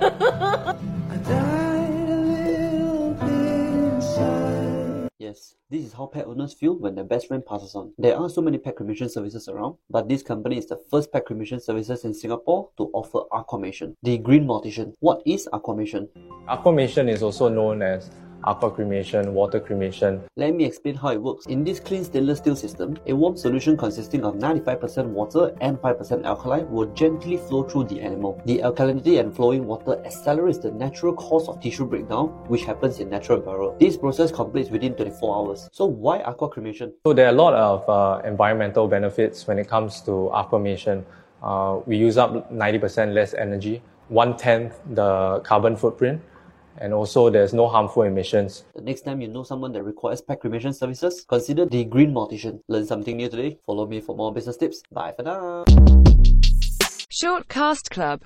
Yes, this is how pet owners feel when their best friend passes on. There are so many pet cremation services around, but this company is the first pet cremation services in Singapore to offer aquamation. The green mortician. What is aquamation? Aquamation is also known as aqua cremation, water cremation. Let me explain how it works. In this clean stainless steel system, a warm solution consisting of 95% water and 5% alkali will gently flow through the animal. The alkalinity and flowing water accelerates the natural course of tissue breakdown, which happens in natural burial. This process completes within 24 hours. So why aqua cremation? So there are a lot of uh, environmental benefits when it comes to aquamation. Uh, we use up 90% less energy, one tenth the carbon footprint, and also there's no harmful emissions. The next time you know someone that requires pet cremation services, consider the Green Mortician. Learn something new today. Follow me for more business tips. Bye for now. Shortcast Club